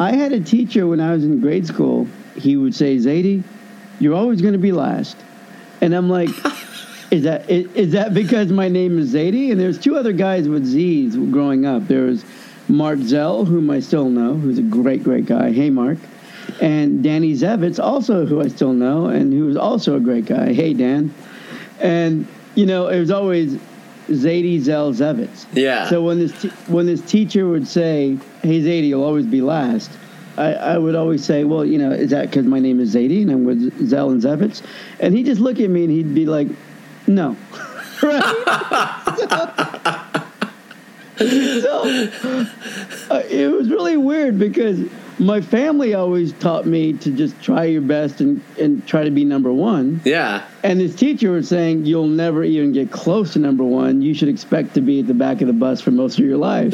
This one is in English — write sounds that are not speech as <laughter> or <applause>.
I had a teacher when I was in grade school. He would say, "Zadie, you're always going to be last," and I'm like. <laughs> Is that is, is that because my name is Zadie? And there's two other guys with Z's growing up. There was Mark Zell, whom I still know, who's a great, great guy. Hey, Mark. And Danny Zevitz, also who I still know, and who was also a great guy. Hey, Dan. And you know, it was always Zadie Zell Zevitz. Yeah. So when this te- when this teacher would say, "Hey, Zadie, you'll always be last," I, I would always say, "Well, you know, is that because my name is Zadie and I'm with Zell and Zevitz?" And he'd just look at me and he'd be like, "No." <laughs> <laughs> <laughs> so uh, it was really weird because my family always taught me to just try your best and, and try to be number one. yeah. And this teacher was saying, you'll never even get close to number one. You should expect to be at the back of the bus for most of your life.